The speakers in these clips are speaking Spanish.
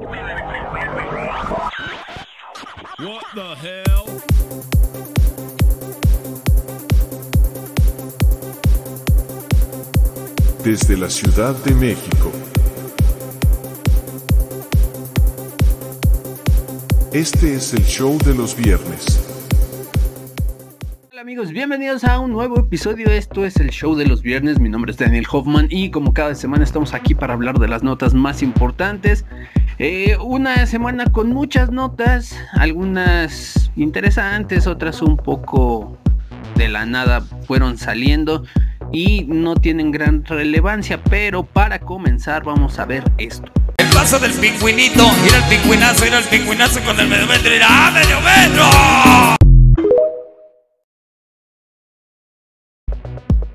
What the hell? Desde la Ciudad de México. Este es el show de los viernes. Hola amigos, bienvenidos a un nuevo episodio. Esto es el show de los viernes. Mi nombre es Daniel Hoffman y como cada semana estamos aquí para hablar de las notas más importantes. Eh, una semana con muchas notas, algunas interesantes, otras un poco de la nada fueron saliendo y no tienen gran relevancia, pero para comenzar vamos a ver esto. El paso del pingüinito, ir al pingüinazo, ir al pingüinazo con el medio metro, ir a medio metro.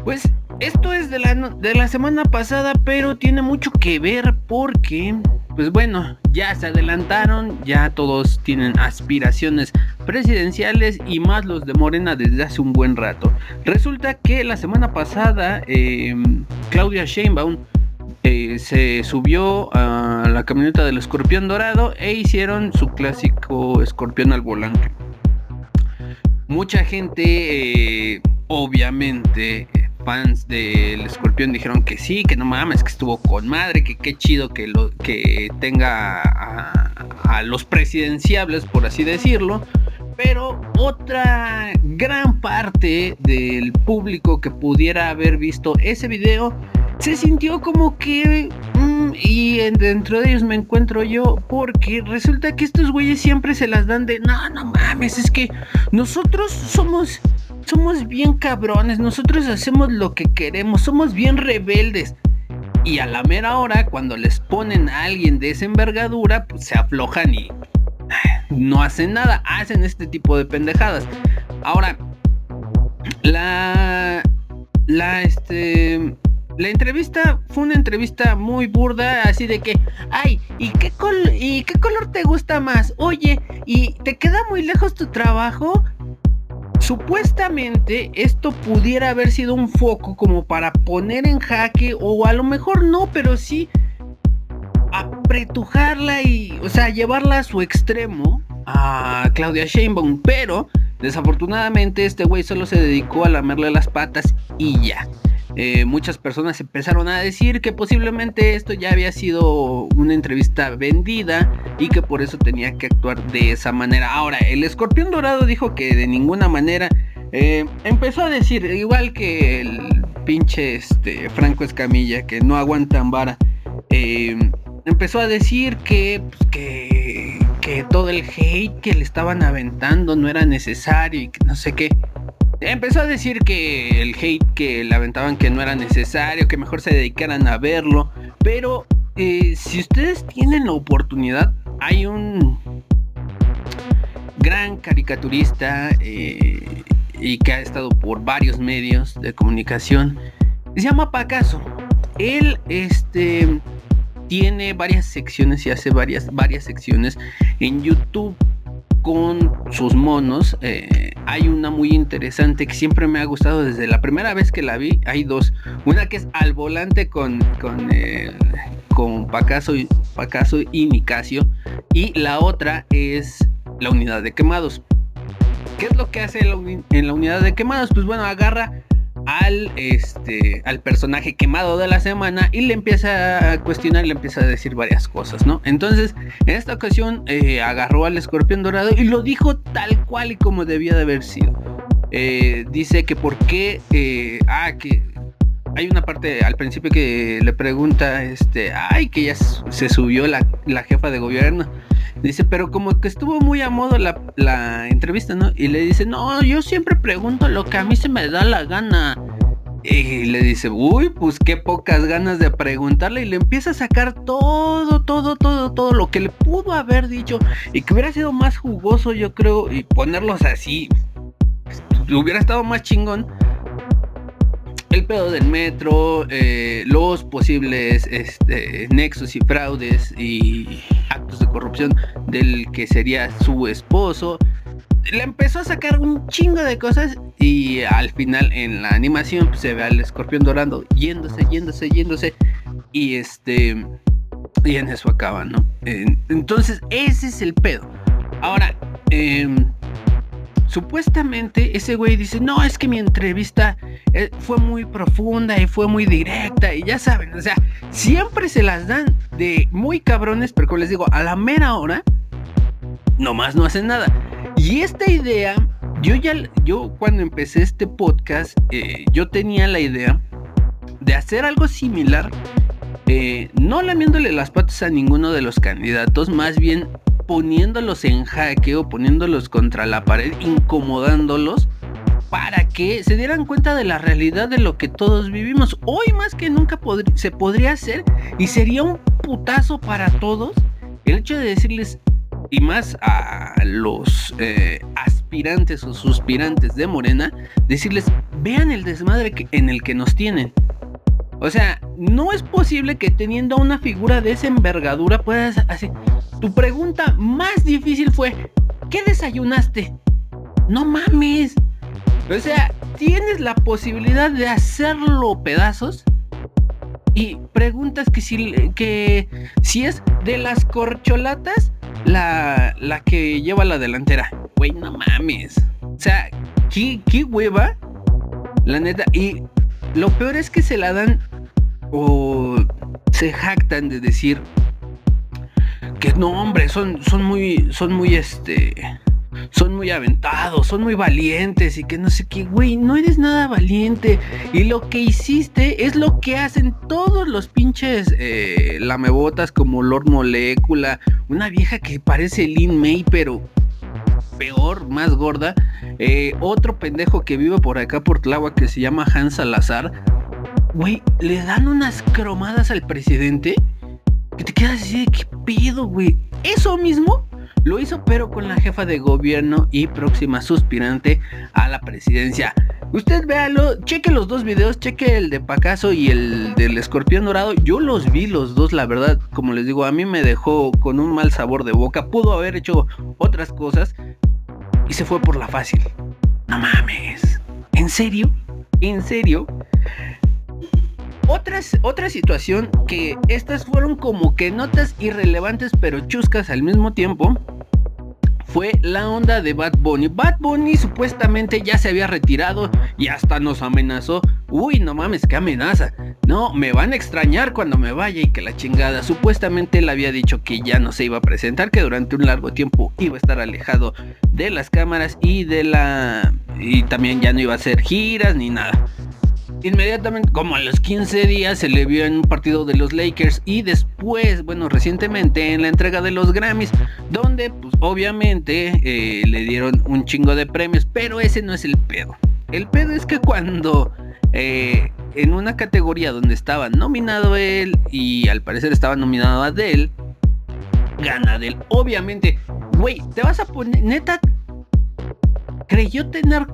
Pues esto es de la, de la semana pasada, pero tiene mucho que ver porque, pues bueno, ya se adelantaron, ya todos tienen aspiraciones presidenciales y más los de Morena desde hace un buen rato. Resulta que la semana pasada eh, Claudia Sheinbaum eh, se subió a la camioneta del escorpión dorado e hicieron su clásico escorpión al volante. Mucha gente, eh, obviamente, fans del escorpión dijeron que sí, que no mames, que estuvo con madre, que qué chido que, lo, que tenga a, los presidenciables, por así decirlo. Pero otra gran parte del público que pudiera haber visto ese video se sintió como que... mm, y en- dentro de ellos me encuentro yo porque resulta que estos güeyes siempre se las dan de... No, no mames, es que nosotros somos... Somos bien cabrones, nosotros hacemos lo que queremos, somos bien rebeldes. Y a la mera hora, cuando les ponen a alguien de esa envergadura, pues se aflojan y no hacen nada, hacen este tipo de pendejadas. Ahora, la. La este. La entrevista fue una entrevista muy burda, así de que, ay, ¿y qué, col- ¿y qué color te gusta más? Oye, ¿y te queda muy lejos tu trabajo? Supuestamente esto pudiera haber sido un foco como para poner en jaque, o a lo mejor no, pero sí apretujarla y, o sea, llevarla a su extremo a Claudia Sheinbaum, pero desafortunadamente este güey solo se dedicó a lamerle las patas y ya. Eh, muchas personas empezaron a decir que posiblemente esto ya había sido una entrevista vendida y que por eso tenía que actuar de esa manera. Ahora, el escorpión dorado dijo que de ninguna manera eh, empezó a decir, igual que el pinche este, Franco Escamilla, que no aguantan vara. eh, empezó a decir que, pues, que, que todo el hate que le estaban aventando no era necesario y que no sé qué. Empezó a decir que el hate que le aventaban que no era necesario, que mejor se dedicaran a verlo. Pero eh, si ustedes tienen la oportunidad, hay un gran caricaturista eh, y que ha estado por varios medios de comunicación. Se llama Pacaso. Él, este, tiene varias secciones y hace varias, varias secciones en YouTube con sus monos. Eh, hay una muy interesante que siempre me ha gustado desde la primera vez que la vi. Hay dos. Una que es al volante con, con, eh, con Pacaso, Pacaso y Nicasio. Y la otra es la unidad de quemados. ¿Qué es lo que hace en la unidad de quemados? Pues bueno, agarra al, este, al personaje quemado de la semana y le empieza a cuestionar le empieza a decir varias cosas, ¿no? Entonces, en esta ocasión eh, agarró al escorpión dorado y lo dijo tal cual y como debía de haber sido. Eh, dice que por qué, eh, ah, que hay una parte al principio que le pregunta, este, ay, que ya se subió la, la jefa de gobierno. Dice, pero como que estuvo muy a modo la, la entrevista, ¿no? Y le dice, no, yo siempre pregunto lo que a mí se me da la gana. Y le dice, uy, pues qué pocas ganas de preguntarle. Y le empieza a sacar todo, todo, todo, todo lo que le pudo haber dicho. Y que hubiera sido más jugoso, yo creo. Y ponerlos así. Hubiera estado más chingón. El pedo del metro, eh, los posibles este, nexos y fraudes y actos de corrupción del que sería su esposo. Le empezó a sacar un chingo de cosas y al final en la animación se ve al escorpión dorado yéndose, yéndose, yéndose. Y este Y en eso acaba, ¿no? entonces, ese es el pedo. Ahora, em, supuestamente ese güey dice, no, es que mi entrevista eh, fue muy profunda y fue muy directa y ya saben, o sea, siempre se las dan de muy cabrones, pero como les digo, a la mera hora, nomás no hacen nada. Y esta idea, yo ya, yo cuando empecé este podcast, eh, yo tenía la idea de hacer algo similar eh, no lamiéndole las patas a ninguno de los candidatos, más bien poniéndolos en jaque o poniéndolos contra la pared, incomodándolos para que se dieran cuenta de la realidad de lo que todos vivimos. Hoy más que nunca se podría hacer y sería un putazo para todos el hecho de decirles, y más a los eh, aspirantes o suspirantes de Morena, decirles, vean el desmadre en el que nos tienen. O sea, no es posible que teniendo una figura de esa envergadura puedas así. Tu pregunta más difícil fue, ¿qué desayunaste? No mames. O sea, tienes la posibilidad de hacerlo pedazos y preguntas que si, que si es de las corcholatas la, la que lleva la delantera. Güey, no mames. O sea, ¿qué, qué hueva? La neta. Y lo peor es que se la dan o se jactan de decir que no, hombre, son, son muy, son muy, este, son muy aventados, son muy valientes y que no sé qué, güey, no eres nada valiente. Y lo que hiciste es lo que hacen todos los pinches eh, lamebotas como Lord Molecula, una vieja que parece Lin May, pero peor, más gorda. Eh, otro pendejo que vive por acá por Tláhuac que se llama Hans Salazar güey, le dan unas cromadas al presidente que te quedas así de qué pedo, güey. Eso mismo lo hizo, pero con la jefa de gobierno y próxima suspirante a la presidencia. Usted véalo, cheque los dos videos, cheque el de Pacaso y el del escorpión dorado. Yo los vi los dos, la verdad, como les digo, a mí me dejó con un mal sabor de boca. Pudo haber hecho otras cosas y se fue por la fácil. No mames. ¿En serio? ¿En serio? Otra, otra situación que estas fueron como que notas irrelevantes pero chuscas al mismo tiempo fue la onda de Bad Bunny. Bad Bunny supuestamente ya se había retirado y hasta nos amenazó. Uy, no mames, qué amenaza. No, me van a extrañar cuando me vaya y que la chingada. Supuestamente él había dicho que ya no se iba a presentar, que durante un largo tiempo iba a estar alejado de las cámaras y de la... y también ya no iba a hacer giras ni nada inmediatamente, como a los 15 días, se le vio en un partido de los Lakers y después, bueno, recientemente en la entrega de los Grammys, donde pues obviamente eh, le dieron un chingo de premios, pero ese no es el pedo. El pedo es que cuando eh, en una categoría donde estaba nominado él y al parecer estaba nominado Adele, gana Adele. Obviamente, güey, te vas a poner, neta, creyó tener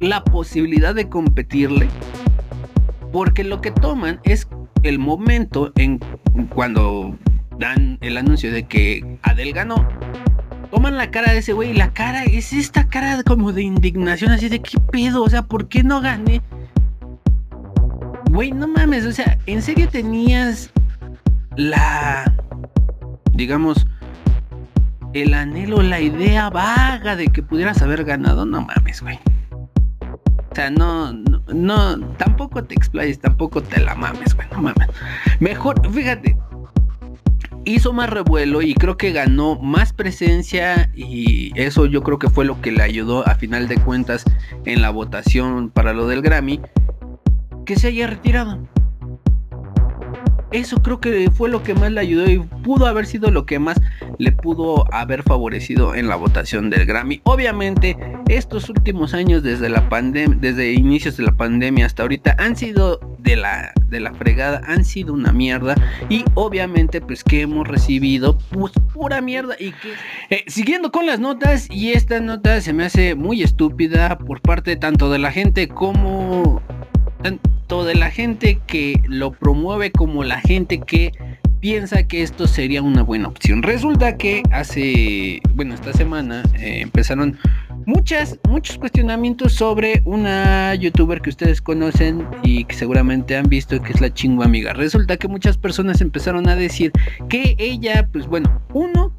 la posibilidad de competirle porque lo que toman es el momento en cuando dan el anuncio de que Adel ganó. Toman la cara de ese güey la cara es esta cara como de indignación, así de qué pedo, o sea, ¿por qué no gané? Güey, no mames, o sea, ¿en serio tenías la, digamos, el anhelo, la idea vaga de que pudieras haber ganado? No mames, güey. O sea, no, no, tampoco te explayes, tampoco te la mames, güey, no mames. Mejor, fíjate, hizo más revuelo y creo que ganó más presencia y eso yo creo que fue lo que le ayudó a final de cuentas en la votación para lo del Grammy, que se haya retirado. Eso creo que fue lo que más le ayudó y pudo haber sido lo que más le pudo haber favorecido en la votación del Grammy. Obviamente, estos últimos años desde la pandemia, desde inicios de la pandemia hasta ahorita han sido de la de la fregada, han sido una mierda y obviamente pues que hemos recibido pues pura mierda y que eh, siguiendo con las notas y esta nota se me hace muy estúpida por parte tanto de la gente como tanto la gente que lo promueve como la gente que piensa que esto sería una buena opción. Resulta que hace, bueno, esta semana eh, empezaron muchas, muchos cuestionamientos sobre una youtuber que ustedes conocen y que seguramente han visto que es la chingua amiga. Resulta que muchas personas empezaron a decir que ella, pues bueno, uno,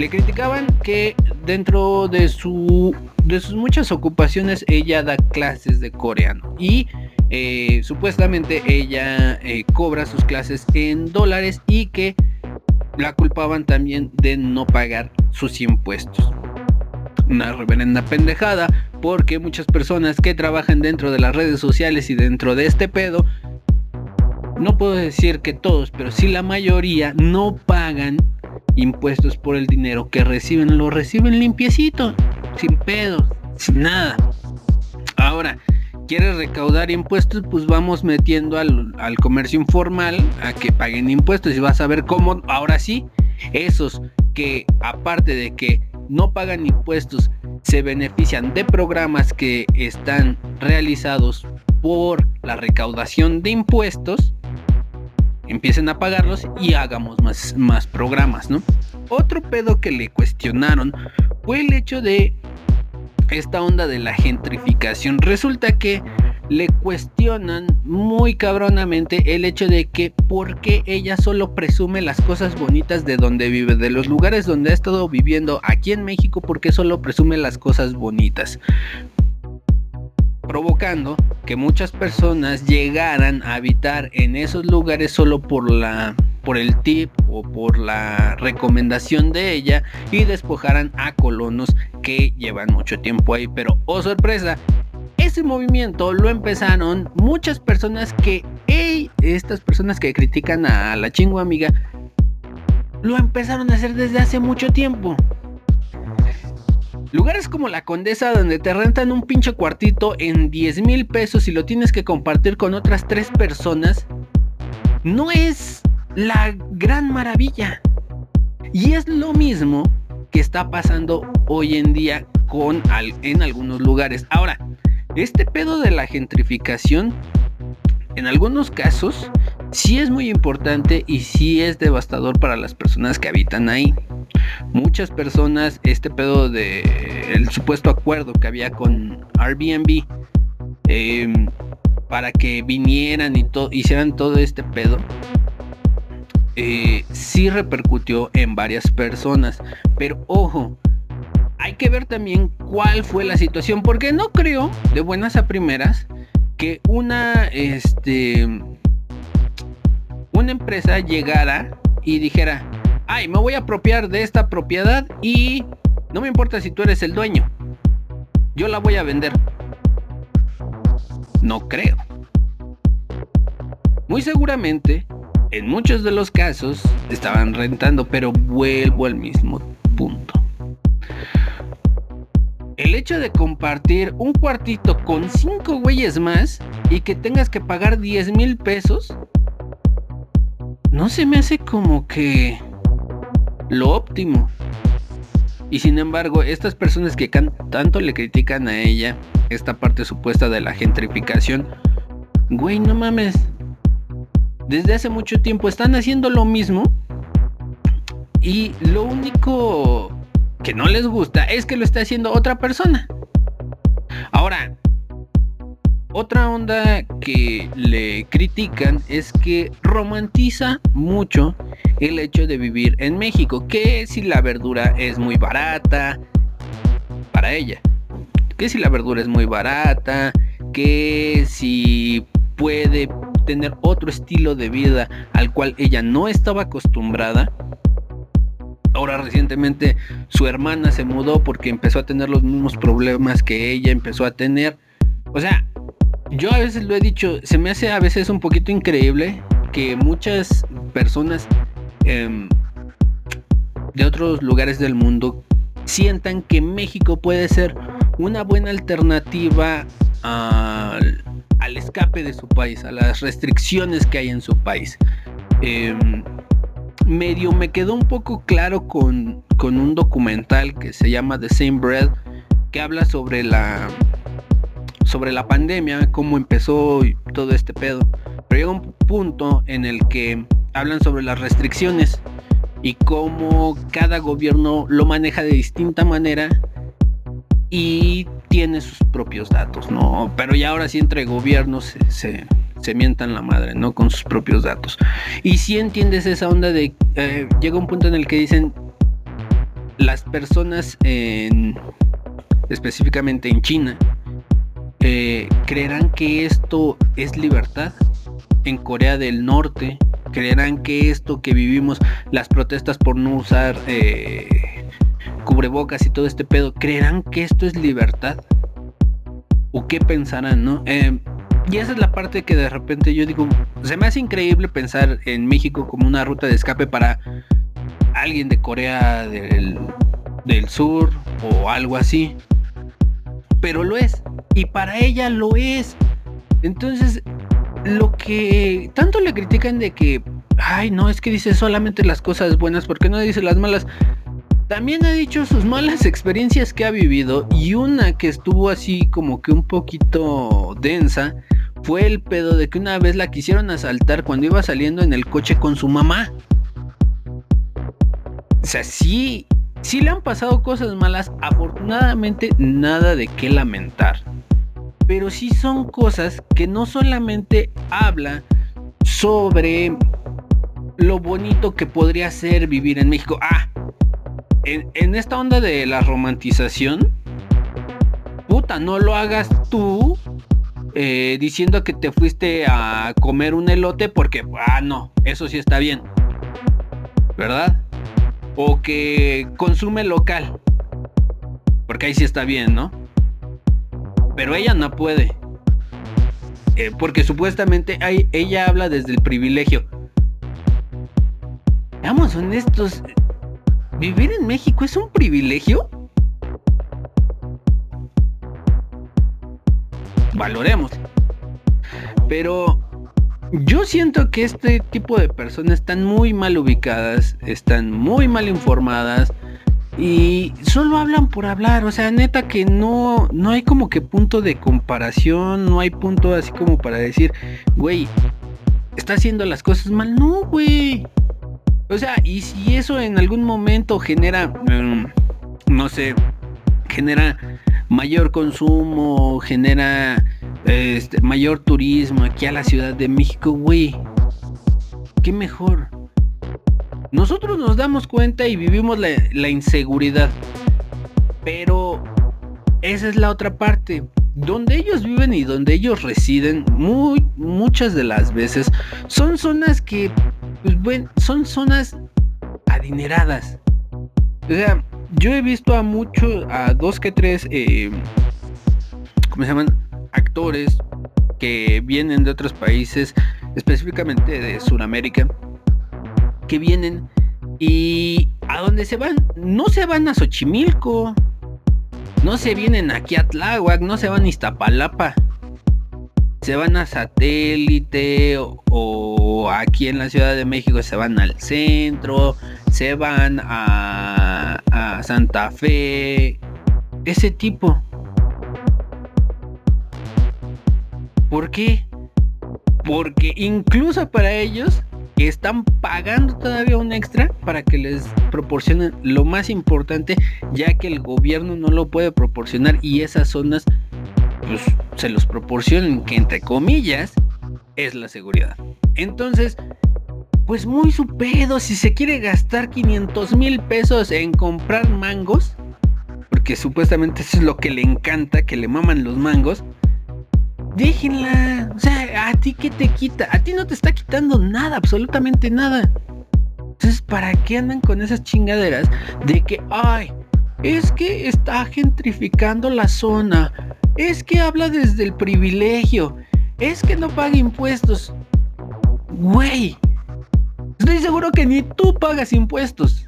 le criticaban que dentro de su de sus muchas ocupaciones ella da clases de coreano y eh, supuestamente ella eh, cobra sus clases en dólares y que la culpaban también de no pagar sus impuestos. Una reverenda pendejada porque muchas personas que trabajan dentro de las redes sociales y dentro de este pedo, no puedo decir que todos, pero sí la mayoría no pagan impuestos por el dinero que reciben, lo reciben limpiecito, sin pedos, sin nada. Ahora, quieres recaudar impuestos, pues vamos metiendo al, al, comercio informal a que paguen impuestos y vas a ver cómo ahora sí, esos que aparte de que no pagan impuestos se benefician de programas que están realizados por la recaudación de impuestos, empiecen a pagarlos y hagamos más, más programas, ¿no? Otro pedo que le cuestionaron fue el hecho de esta onda de la gentrificación. Resulta que le cuestionan muy cabronamente el hecho de que por qué ella solo presume las cosas bonitas de donde vive, de los lugares donde ha estado viviendo aquí en México, por qué solo presume las cosas bonitas provocando que muchas personas llegaran a habitar en esos lugares solo por la por el tip o por la recomendación de ella y despojaran a colonos que llevan mucho tiempo ahí, pero oh sorpresa, ese movimiento lo empezaron muchas personas que, estas personas que critican a la chingua amiga, lo empezaron a hacer desde hace mucho tiempo. Lugares como la Condesa donde te rentan un pinche cuartito en 10 mil pesos y lo tienes que compartir con otras tres personas, no es la gran maravilla. Y es lo mismo que está pasando hoy en día con en algunos lugares. Ahora, este pedo de la gentrificación, en algunos casos, sí es muy importante y sí es devastador para las personas que habitan ahí. Muchas personas, este pedo de el supuesto acuerdo que había con Airbnb em, para que vinieran y hicieran todo este pedo, eh, sí repercutió en varias personas. Pero ojo, hay que ver también cuál fue la situación, porque no creo, de buenas a primeras, que una, este, una empresa llegara y dijera, ay, me voy a apropiar de esta propiedad y no me importa si tú eres el dueño, yo la voy a vender. No creo. Muy seguramente, en muchos de los casos, estaban rentando, pero vuelvo al mismo punto el hecho de compartir un cuartito con cinco güeyes más y que tengas que pagar 10 mil pesos, no se me hace como que lo óptimo. Y sin embargo, estas personas que tanto le critican a ella, esta parte supuesta de la gentrificación, güey, no mames. Desde hace mucho tiempo están haciendo lo mismo. Y lo único que no les gusta es que lo está haciendo otra persona. Ahora, otra onda que le critican es que romantiza mucho el hecho de vivir en México, que si la verdura es muy barata para ella, que si la verdura es muy barata, que si puede tener otro estilo de vida al cual ella no estaba acostumbrada, Ahora recientemente su hermana se mudó porque empezó a tener los mismos problemas que ella empezó a tener. O sea, yo a veces lo he dicho, se me hace a veces un poquito increíble que muchas personas em, de otros lugares del mundo sientan que México puede ser una buena alternativa al, escape de su país, a las restricciones que hay en su país. Em, medio me quedó un poco claro con, un documental que se llama The Same Bread, que habla sobre la sobre la pandemia, cómo empezó y todo este pedo. Pero llega un punto en el que hablan sobre las restricciones y cómo cada gobierno lo maneja de distinta manera y tiene sus propios datos, ¿no? Pero ya ahora sí entre gobiernos se, mientan la madre, ¿no? Con sus propios datos. Y si entiendes esa onda de... Eh, llega un punto en el que dicen las personas en, específicamente en China eh, creerán que esto es libertad. En Corea del Norte creerán que esto que vivimos, las protestas por no usar eh, cubrebocas y todo este pedo, creerán que esto es libertad. ¿O qué pensarán, no? Eh, y esa es la parte que de repente yo digo, se me hace increíble pensar en México como una ruta de escape para alguien de Corea del, Sur o algo así. Pero lo es. Y para ella lo es. Entonces, lo que tanto le critican de que, ay, no, es que dice solamente las cosas buenas, ¿por qué no dice las malas? También ha dicho sus malas experiencias que ha vivido y una que estuvo así como que un poquito densa fue el pedo de que una vez la quisieron asaltar cuando iba saliendo en el coche con su mamá. O sea, sí, sí le han pasado cosas malas, afortunadamente nada de qué lamentar pero sí son cosas que no solamente habla sobre lo bonito que podría ser vivir en México. Ah, en, esta onda de la romantización, puta, no lo hagas tú eh, diciendo que te fuiste a comer un elote porque, ah, no, eso sí está bien. ¿Verdad? O que consume local. Porque ahí sí está bien, ¿no? pero ella no puede. Eh, porque supuestamente ella habla desde el privilegio. Vamos honestos, ¿vivir en México es un privilegio? Valoremos. Pero yo siento que este tipo de personas están muy mal ubicadas, están muy mal informadas, y solo hablan por hablar, o sea, neta que no, no hay como que punto de comparación, no hay punto así como para decir, güey, está haciendo las cosas mal, no, güey. O sea, y si eso en algún momento genera, mm, no sé, genera mayor consumo, genera este, mayor turismo aquí a la Ciudad de México, güey, qué mejor. Nosotros nos damos cuenta y vivimos la, inseguridad. Pero esa es la otra parte. Donde ellos viven y donde ellos residen, muy, muchas de las veces, son zonas que, pues bueno, son zonas adineradas. O sea, yo he visto a muchos, a dos que tres, eh, ¿cómo se llaman? Actores que vienen de otros países, específicamente de Sudamérica, que vienen y a dónde se van, no se van a Xochimilco, no se vienen aquí a Tláhuac, no se van a Iztapalapa, se van a satélite o, aquí en la Ciudad de México se van al centro, se van a, a Santa Fe, ese tipo. ¿Por qué? Porque incluso para ellos están pagando todavía un extra para que les proporcionen lo más importante, ya que el gobierno no lo puede proporcionar y esas zonas pues, se los proporcionan, que entre comillas es la seguridad. Entonces, pues muy su pedo, si se quiere gastar 500 mil pesos en comprar mangos, porque supuestamente eso es lo que le encanta, que le maman los mangos, déjenla. O sea, ¿a ti qué te quita? A ti no te está quitando nada, absolutamente nada. Entonces, ¿para qué andan con esas chingaderas de que, ay, es que está gentrificando la zona? Es que habla desde el privilegio. Es que no paga impuestos. Güey, estoy seguro que ni tú pagas impuestos.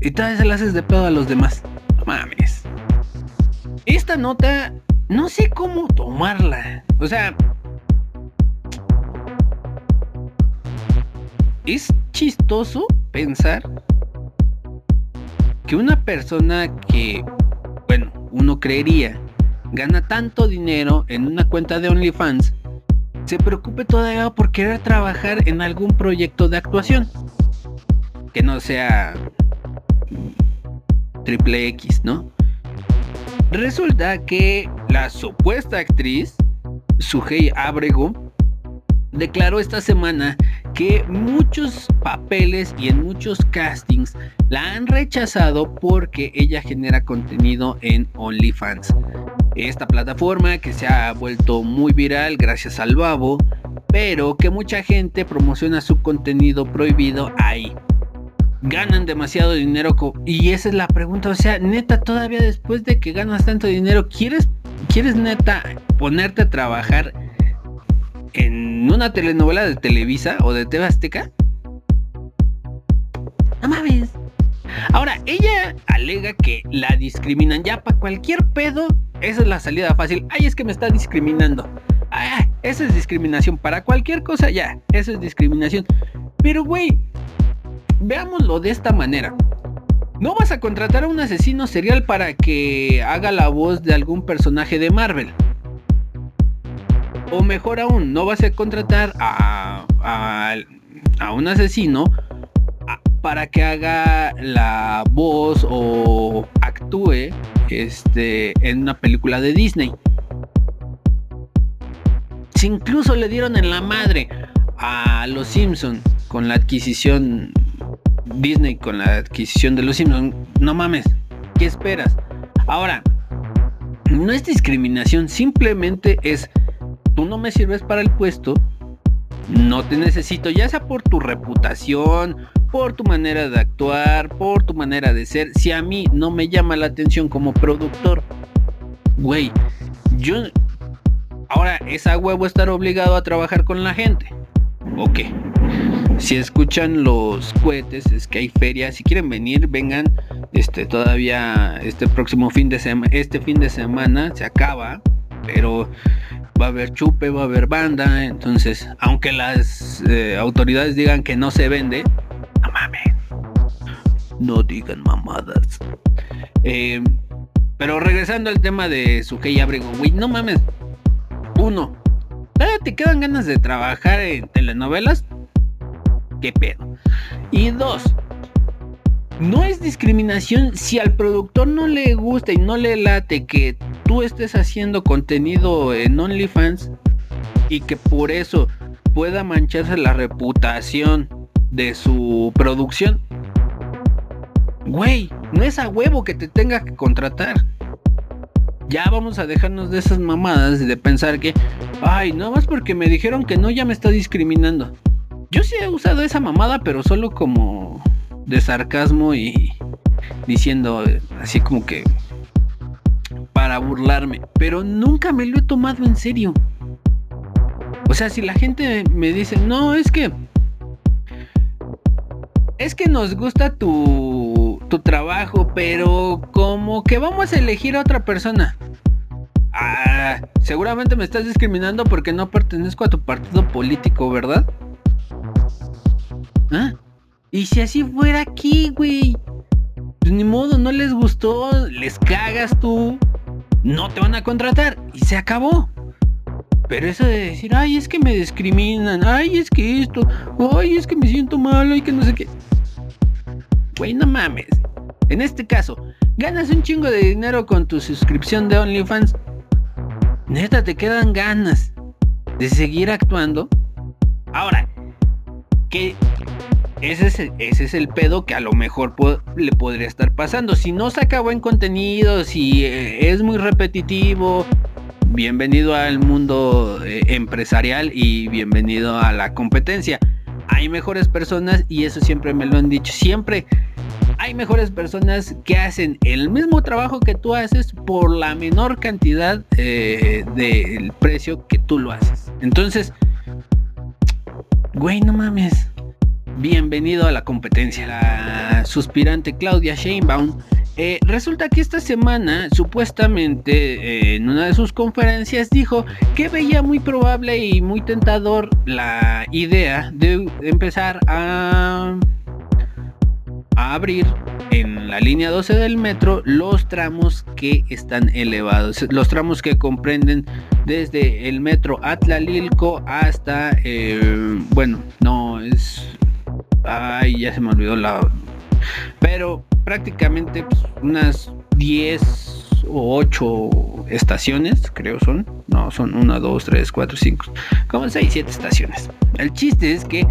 Y todavía se las haces de pedo a los demás. Mames. Esta nota no sé cómo tomarla. O sea, es chistoso pensar que una persona que, bueno, uno creería, gana tanto dinero en una cuenta de OnlyFans, se preocupe todavía por querer trabajar en algún proyecto de actuación. Que no sea triple X, ¿no? Resulta que la supuesta actriz, Sugei Abrego, declaró esta semana que muchos papeles y en muchos castings la han rechazado porque ella genera contenido en OnlyFans. Esta plataforma que se ha vuelto muy viral gracias al babo, pero que mucha gente promociona su contenido prohibido ahí. Ganan demasiado dinero y esa es la pregunta, o sea, neta, todavía después de que ganas tanto dinero, ¿quieres, quieres neta ponerte a trabajar en una telenovela de Televisa o de TV Azteca? No mames. Ahora, ella alega que la discriminan ya para cualquier pedo. Esa es la salida fácil. Ay, es que me está discriminando. Ay, esa es discriminación. Para cualquier cosa ya. Eso es discriminación. Pero, güey, veámoslo de esta manera. No vas a contratar a un asesino serial para que haga la voz de algún personaje de Marvel. O mejor aún, no vas a contratar a, a, un asesino para que haga la voz o actúe este, en una película de Disney. Si incluso le dieron en la madre a los Simpsons con la adquisición Disney con la adquisición de los Simpsons, no mames, ¿qué esperas? Ahora, no es discriminación, simplemente es tú no me sirves para el puesto, no te necesito, ya sea por tu reputación, por tu manera de actuar, por tu manera de ser. Si a mí no me llama la atención como productor, güey, yo ahora es a huevo estar obligado a trabajar con la gente. Ok. Si escuchan los cohetes, es que hay ferias. Si quieren venir, vengan. Este todavía este próximo fin de semana, este fin de semana se acaba, pero va a haber chupe, va a haber banda, entonces, aunque las eh, autoridades digan que no se vende, no mames, no digan mamadas. Eh, pero regresando al tema de Sugei Abrego, güey, no mames. Uno, ¿te quedan ganas de trabajar en telenovelas? ¿Qué pedo? Y dos, no es discriminación si al productor no le gusta y no le late que tú estés haciendo contenido en OnlyFans y que por eso pueda mancharse la reputación de su producción. Güey, no es a huevo que te tenga que contratar. Ya vamos a dejarnos de esas mamadas de pensar que, ay, nada más porque me dijeron que no, ya me está discriminando. Yo sí he usado esa mamada, pero solo como de sarcasmo y diciendo así como que para burlarme, pero nunca me lo he tomado en serio. O sea, si la gente me dice, no, es que... Es que nos gusta tu, tu trabajo, pero como que vamos a elegir a otra persona. Ah, seguramente me estás discriminando porque no pertenezco a tu partido político, ¿verdad? ¿Ah? Y si así fuera aquí, güey. Pues ni modo, no les gustó, les cagas tú, no te van a contratar y se acabó. Pero eso de decir, ay, es que me discriminan, ay, es que esto, ay, es que me siento mal, ay, que no sé qué. Güey, no mames. En este caso, ganas un chingo de dinero con tu suscripción de OnlyFans. Neta, te quedan ganas de seguir actuando. Ahora, que ese es, el, pedo que a lo mejor le podría estar pasando. Si no saca buen contenido, si eh, es muy repetitivo, bienvenido al mundo eh, empresarial y bienvenido a la competencia. Hay mejores personas y eso siempre me lo han dicho. Siempre hay mejores personas que hacen el mismo trabajo que tú haces por la menor cantidad eh, del precio que tú lo haces. Entonces, güey, no mames bienvenido a la competencia. La suspirante Claudia Sheinbaum eh, resulta que esta semana, supuestamente, eh, en una de sus conferencias dijo que veía muy probable y muy tentador la idea de empezar a, abrir en la línea 12 del metro los tramos que están elevados, los tramos que comprenden desde el metro Atlalilco hasta, eh, bueno, no es Ay, ya se me olvidó la. Pero prácticamente pues, unas 10 o ocho estaciones, creo son. No, son una, dos, tres, cuatro, cinco, como seis, siete estaciones. El chiste es que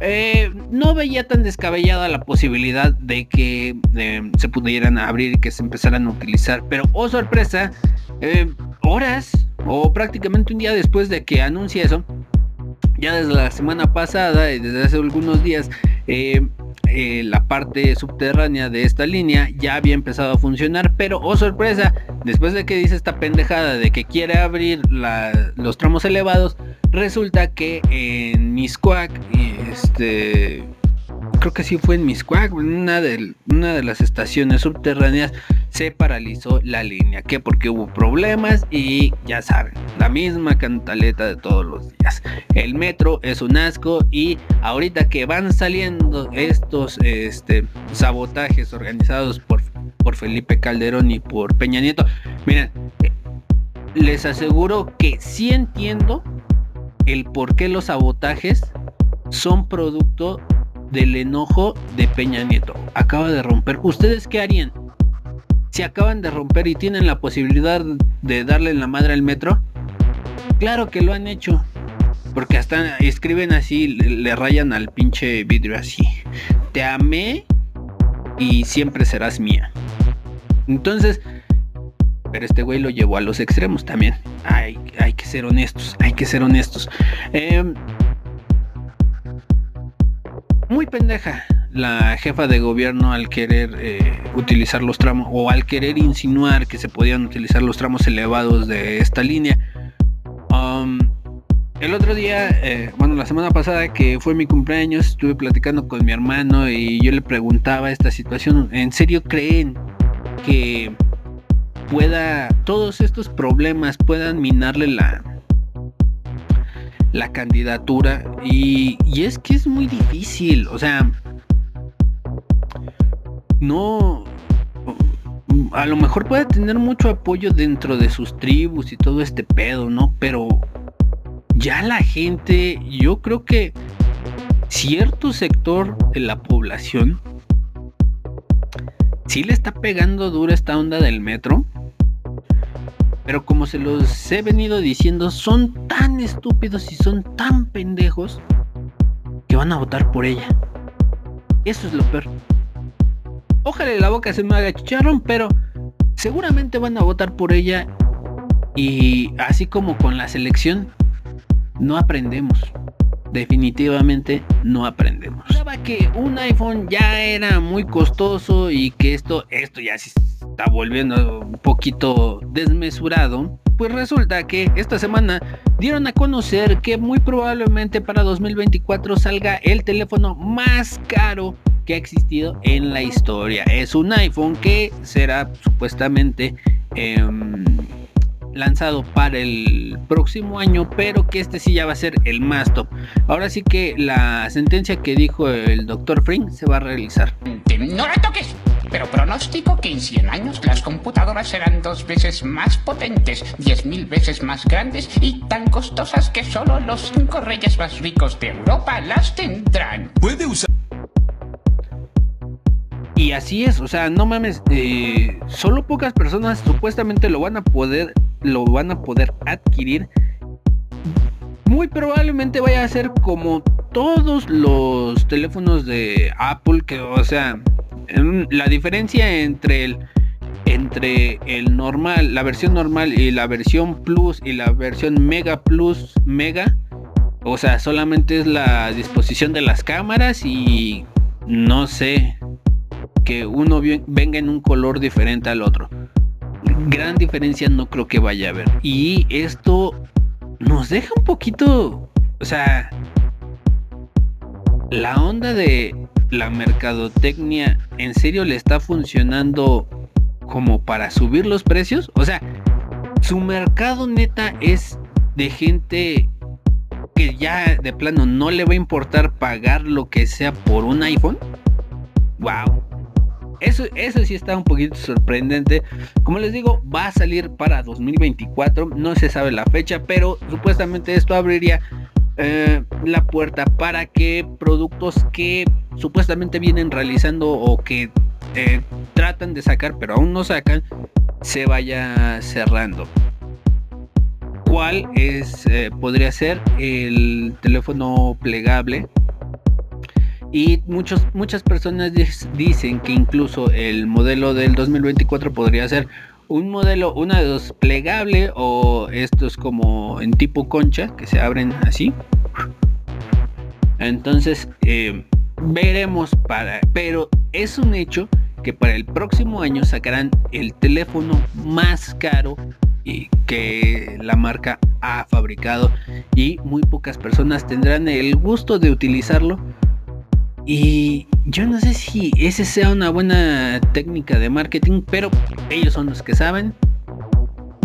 eh, no veía tan descabellada la posibilidad de que eh, se pudieran abrir y que se empezaran a utilizar. Pero, oh sorpresa, eh, horas o prácticamente un día después de que anuncia eso, ya desde la semana pasada y desde hace algunos días, la parte subterránea de esta línea ya había empezado a funcionar, pero oh sorpresa, después de que dice esta pendejada de que quiere abrir los tramos elevados, resulta que en Miscuac, este, creo que sí fue en Miscuac, una de, una de las estaciones subterráneas se paralizó la línea, que porque hubo problemas y ya saben, la misma cantaleta de todos los días. El metro es un asco y ahorita que van saliendo estos este, sabotajes organizados por, por Felipe Calderón y por Peña Nieto, miren, les aseguro que sí entiendo el por qué los sabotajes son producto del enojo de Peña Nieto. Acaba de romper. ¿Ustedes qué harían? Si acaban de romper y tienen la posibilidad de darle la madre al metro, claro que lo han hecho. Porque hasta escriben así, le, rayan al pinche vidrio así. Te amé y siempre serás mía. Entonces, pero este güey lo llevó a los extremos también. Hay, hay que ser honestos, hay que ser honestos. Em, muy pendeja la jefa de gobierno al querer eh, utilizar los tramos o al querer insinuar que se podían utilizar los tramos elevados de esta línea. Um, el otro día, eh, bueno, la semana pasada que fue mi cumpleaños, estuve platicando con mi hermano y yo le preguntaba esta situación, ¿en serio creen que pueda, todos estos problemas puedan minarle la, la candidatura. Y, y es que es muy difícil, o sea, no, a lo mejor puede tener mucho apoyo dentro de sus tribus y todo este pedo, ¿no? Pero ya la gente, yo creo que cierto sector de la población sí le está pegando dura esta onda del metro. Pero como se los he venido diciendo, son tan estúpidos y son tan pendejos que van a votar por ella. Eso es lo peor. Ojalá la boca se me haga chicharrón, pero seguramente van a votar por ella. Y así como con la selección, no aprendemos definitivamente no aprendemos. Pensaba que un iPhone ya era muy costoso y que esto, esto ya se está volviendo un poquito desmesurado. Pues resulta que esta semana dieron a conocer que muy probablemente para 2024 salga el teléfono más caro que ha existido en la historia. Es un iPhone que será supuestamente... Em, lanzado para el próximo año, pero que este sí ya va a ser el más top. Ahora sí que la sentencia que dijo el doctor Frink se va a realizar. No la toques. Pero pronostico que en 100 años las computadoras serán dos veces más potentes, 10.000 veces más grandes y tan costosas que solo los cinco reyes más ricos de Europa las tendrán. Puede usar y así es, o sea, no mames, eh, solo pocas personas supuestamente lo van a poder, lo van a poder adquirir. Muy probablemente vaya a ser como todos los teléfonos de Apple, que, o sea, la diferencia entre el entre el normal, la versión normal y la versión Plus y la versión Mega Plus Mega, o sea, solamente es la disposición de las cámaras y no sé, que uno venga en un color diferente al otro. Gran diferencia no creo que vaya a haber. Y esto nos deja un poquito, o sea, la onda de la mercadotecnia en serio le está funcionando como para subir los precios. O sea, su mercado neta es de gente que ya de plano no le va a importar pagar lo que sea por un iPhone. Wow. Eso, eso sí está un poquito sorprendente. Como les digo, va a salir para 2024. No se sabe la fecha, pero supuestamente esto abriría eh, la puerta para que productos que supuestamente vienen realizando o que eh, tratan de sacar, pero aún no sacan, se vaya cerrando. ¿Cuál es, eh, podría ser el teléfono plegable? Y muchos, muchas personas dicen que incluso el modelo del 2024 podría ser un modelo, una de dos, plegable o estos como en tipo concha, que se abren así. Entonces, eh, veremos para, pero es un hecho que para el próximo año sacarán el teléfono más caro que la marca ha fabricado y muy pocas personas tendrán el gusto de utilizarlo y yo no sé si ese sea una buena técnica de marketing, pero ellos son los que saben.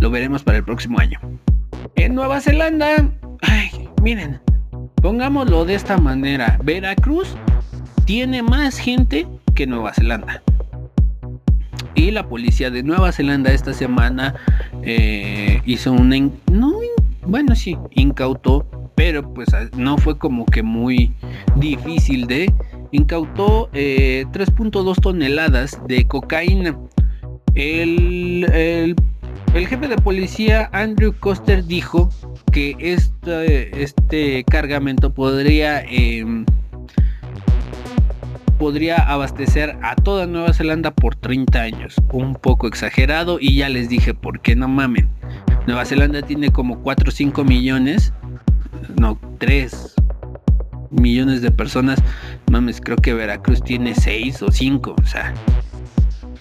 Lo veremos para el próximo año. En Nueva Zelanda, miren, pongámoslo de esta manera. Veracruz tiene más gente que Nueva Zelanda. Y la policía de Nueva Zelanda esta semana eh, hizo un... No, bueno, sí, incautó, pero pues no fue como que muy difícil de incautó 3.2 eh, toneladas de cocaína. El, jefe de policía Andrew Coster dijo que este, este cargamento podría, em, podría abastecer a toda Nueva Zelanda por 30 años. Un poco exagerado y ya les dije por qué no mamen. Nueva Zelanda tiene como 4 o 5 millones, no, 3 millones de personas. Mames, creo que Veracruz tiene 6 o 5, o sea,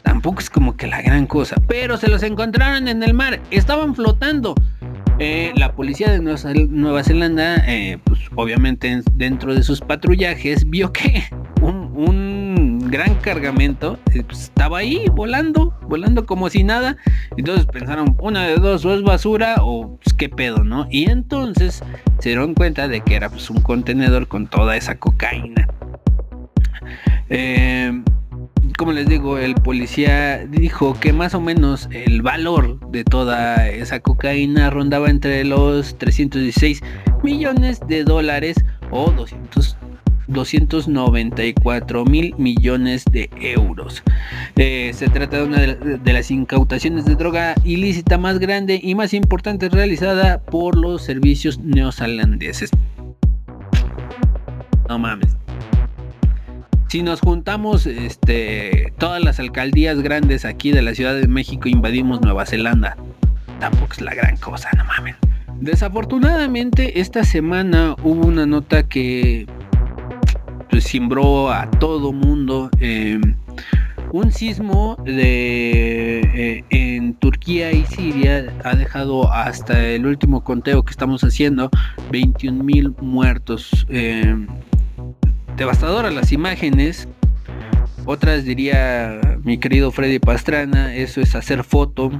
tampoco es como que la gran cosa. Pero se los encontraron en el mar, estaban flotando. Eh, la policía de Nueva Zelanda, eh, pues obviamente dentro de sus patrullajes, vio que gran cargamento eh, pues, estaba ahí volando, volando como si nada. Entonces pensaron, una de dos, o es basura o pues, qué pedo, ¿no? Y entonces se dieron cuenta de que era pues, un contenedor con toda esa cocaína. Eh, como les digo, el policía dijo que más o menos el valor de toda esa cocaína rondaba entre los 316 millones de dólares o 200 294 mil millones de euros. Eh, se trata de una de las incautaciones de droga ilícita más grande y más importante realizada por los servicios neozelandeses. No mames. Si nos juntamos este, todas las alcaldías grandes aquí de la Ciudad de México, invadimos Nueva Zelanda. Tampoco es la gran cosa, no mames. Desafortunadamente, esta semana hubo una nota que pues, simbró a todo mundo. Eh, un sismo eh, en Turquía y Siria ha dejado hasta el último conteo que estamos haciendo 21 mil muertos. Eh, devastadoras las imágenes. Otras diría mi querido Freddy Pastrana, eso es hacer foto.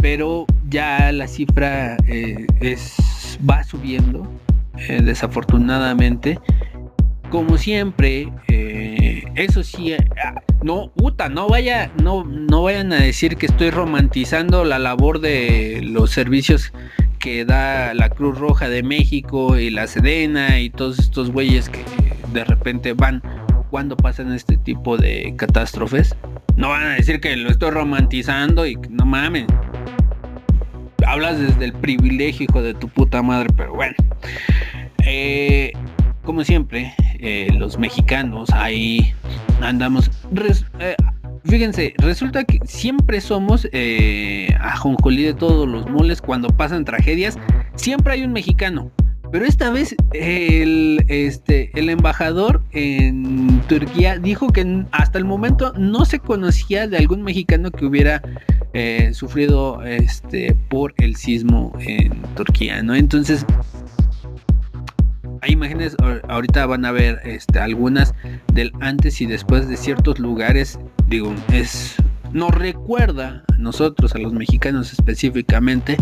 Pero ya la cifra eh, va subiendo, eh, desafortunadamente. Como siempre, eso sí, no, puta, no vaya, no, no vayan a decir que estoy romantizando la labor de los servicios que da la Cruz Roja de México y la Sedena y todos estos güeyes que de repente van cuando pasan este tipo de catástrofes. No van a decir que lo estoy romantizando y no mames. Hablas desde el privilegio, hijo de tu puta madre, pero bueno. Eh, como siempre, eh, los mexicanos ahí andamos. Eh, Fíjense, resulta que siempre somos eh, a Jonjolí de todos los moles cuando pasan tragedias. Siempre hay un mexicano. Pero esta vez el, este, el embajador en Turquía dijo que hasta el momento no se conocía de algún mexicano que hubiera eh, sufrido este, por el sismo en Turquía, ¿no? Entonces hay imágenes, ahorita van a ver este, algunas del antes y después de ciertos lugares. Digo, es nos recuerda a nosotros, a los mexicanos específicamente,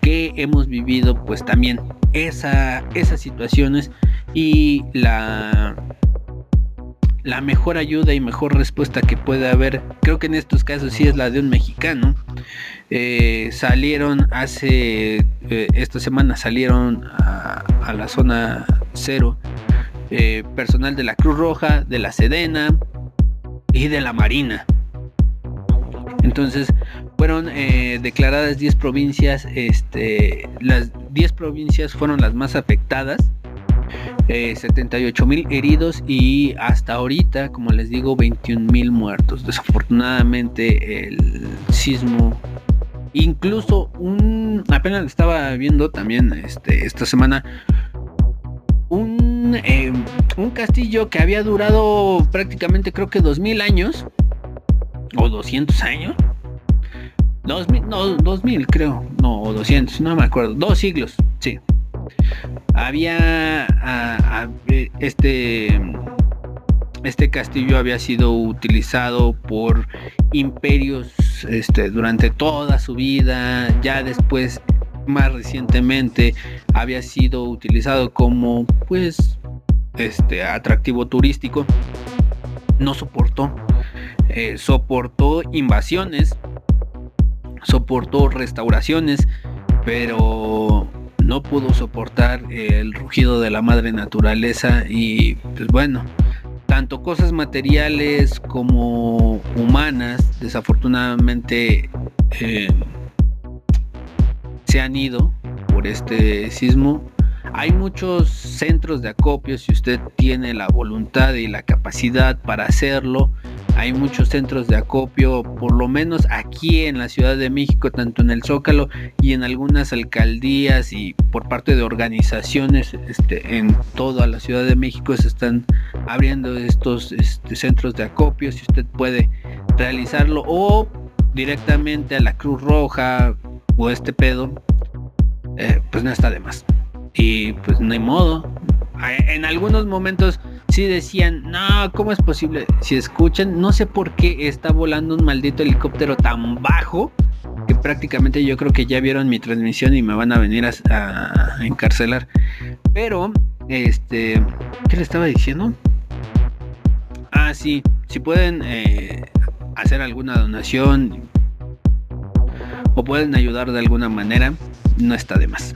que hemos vivido pues también esa, esas situaciones y la, mejor ayuda y mejor respuesta que puede haber, creo que en estos casos sí es la de un mexicano. Eh, salieron hace, eh, esta semana salieron a, a la zona cero, eh, personal de la Cruz Roja, de la Sedena, y de la Marina. Entonces fueron eh, declaradas 10 provincias, este, las 10 provincias fueron las más afectadas, 78 mil heridos y hasta ahorita, como les digo, 21 mil muertos. Desafortunadamente el sismo incluso un apenas estaba viendo también este, esta semana un, eh, un castillo que había durado prácticamente creo que 2000 años o 200 años. 2000, no, 2000 creo, no, o 200, no me acuerdo, dos siglos, sí. Había este este castillo había sido utilizado por imperios este, durante toda su vida, ya después, más recientemente, había sido utilizado como, pues, este, atractivo turístico. No soportó, eh, soportó invasiones, soportó restauraciones, pero no pudo soportar el rugido de la madre naturaleza y pues bueno, tanto cosas materiales como humanas, desafortunadamente eh, se han ido por este sismo. Hay muchos centros de acopio si usted tiene la voluntad y la capacidad para hacerlo. Hay muchos centros de acopio, por lo menos aquí en la Ciudad de México, tanto en el Zócalo y en algunas alcaldías y por parte de organizaciones este, en toda la Ciudad de México se están abriendo estos este, centros de acopio. Si usted puede realizarlo o directamente a la Cruz Roja o este pedo, eh, pues no está de más. Y pues no hay modo. En algunos momentos sí decían, no, ¿cómo es posible? Si escuchan, no sé por qué está volando un maldito helicóptero tan bajo que prácticamente yo creo que ya vieron mi transmisión y me van a venir a, encarcelar. Pero, este, ¿qué le estaba diciendo? Ah, sí, si pueden eh, hacer alguna donación o pueden ayudar de alguna manera, no está de más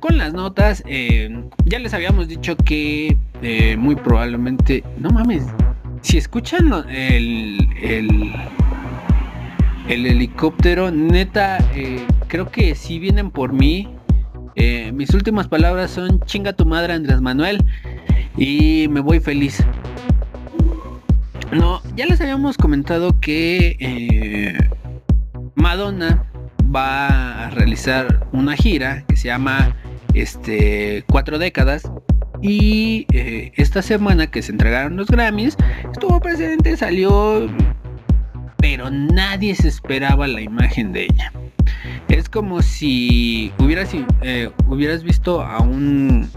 con las notas, eh, ya les habíamos dicho que eh, muy probablemente, no mames, si escuchan el, el, helicóptero, neta, eh, creo que si vienen por mí, mis últimas palabras son chinga tu madre Andrés Manuel y me voy feliz. No, ya les habíamos comentado que Madonna va a realizar una gira que se llama este, Cuatro Décadas. Y eh, esta semana que se entregaron los Grammys, estuvo presente, salió, pero nadie se esperaba la imagen de ella. Es como si eh, hubieras visto a un,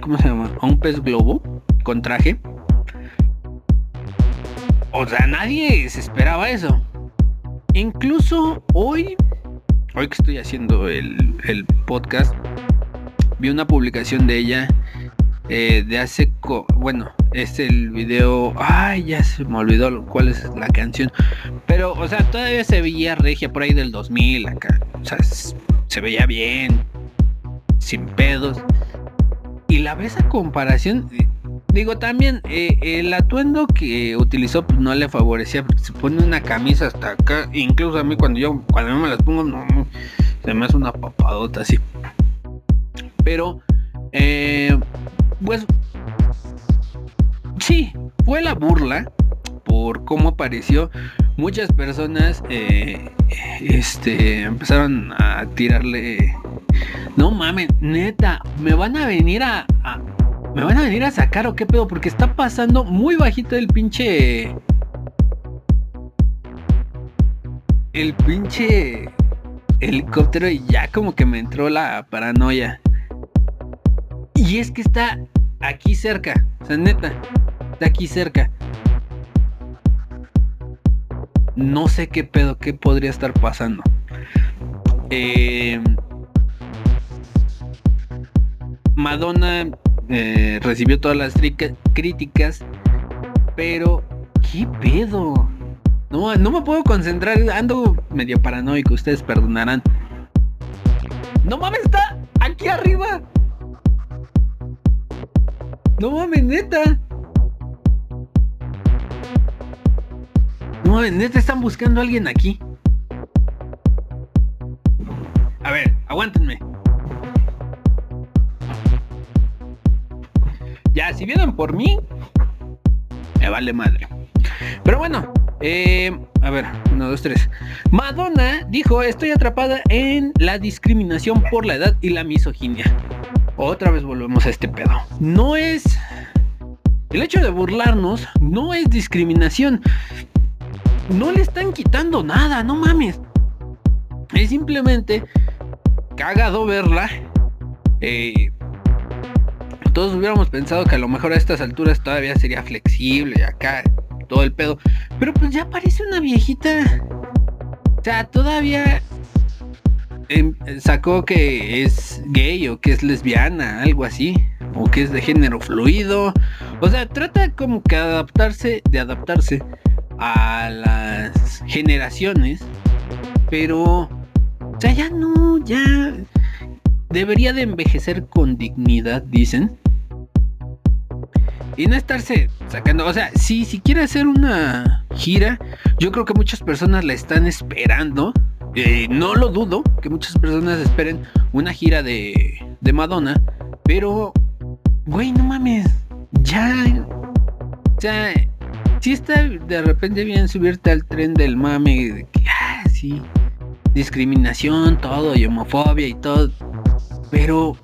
¿cómo se llama? A un pez globo con traje. O sea, nadie se esperaba eso. Incluso hoy, hoy que estoy haciendo el, podcast, vi una publicación de ella eh, de hace, bueno, es el video, ay, ya se me olvidó cuál es la canción, pero, o sea, todavía se veía regia por ahí del 2000 acá, o sea, se veía bien, sin pedos, y la ves a comparación, Digo, también eh, el atuendo que utilizó pues, no le favorecía se pone una camisa hasta acá. Incluso a mí cuando yo, cuando me las pongo, no, se me hace una papadota así. Pero, eh, pues, sí, fue la burla por cómo apareció. Muchas personas eh, este, empezaron a tirarle. No mames, neta, me van a venir a ¿Me van a venir a sacar o qué pedo? Porque está pasando muy bajito el pinche. El pinche helicóptero y ya como que me entró la paranoia. Y es que está aquí cerca. O sea, neta. Está aquí cerca. No sé qué pedo, qué podría estar pasando. Eh, Madonna eh, recibió todas las críticas, pero ¿qué pedo? No, no me puedo concentrar, ando medio paranoico, ustedes perdonarán. No mames, está aquí arriba. No mames, neta. No, neta están buscando a alguien aquí. A ver, aguántenme. Ya, si vienen por mí, me vale madre. Pero bueno, eh, a ver, uno, dos, tres. Madonna dijo, estoy atrapada en la discriminación por la edad y la misoginia. Otra vez volvemos a este pedo. No es... El hecho de burlarnos no es discriminación. No le están quitando nada, no mames. Es simplemente cagado verla. Eh, todos hubiéramos pensado que a lo mejor a estas alturas todavía sería flexible acá todo el pedo. Pero pues ya parece una viejita. O sea, todavía sacó que es gay o que es lesbiana, algo así. O que es de género fluido. O sea, trata como que adaptarse, de adaptarse a las generaciones. Pero, ya no, ya debería de envejecer con dignidad, dicen. Y no estarse sacando, o sea, si, si quiere hacer una gira, yo creo que muchas personas la están esperando. Eh, no lo dudo que muchas personas esperen una gira de, de Madonna, pero, güey, no mames, ya, sea, si está de repente bien subirte al tren del mame, de que, ah, sí, discriminación, todo, y homofobia y todo, pero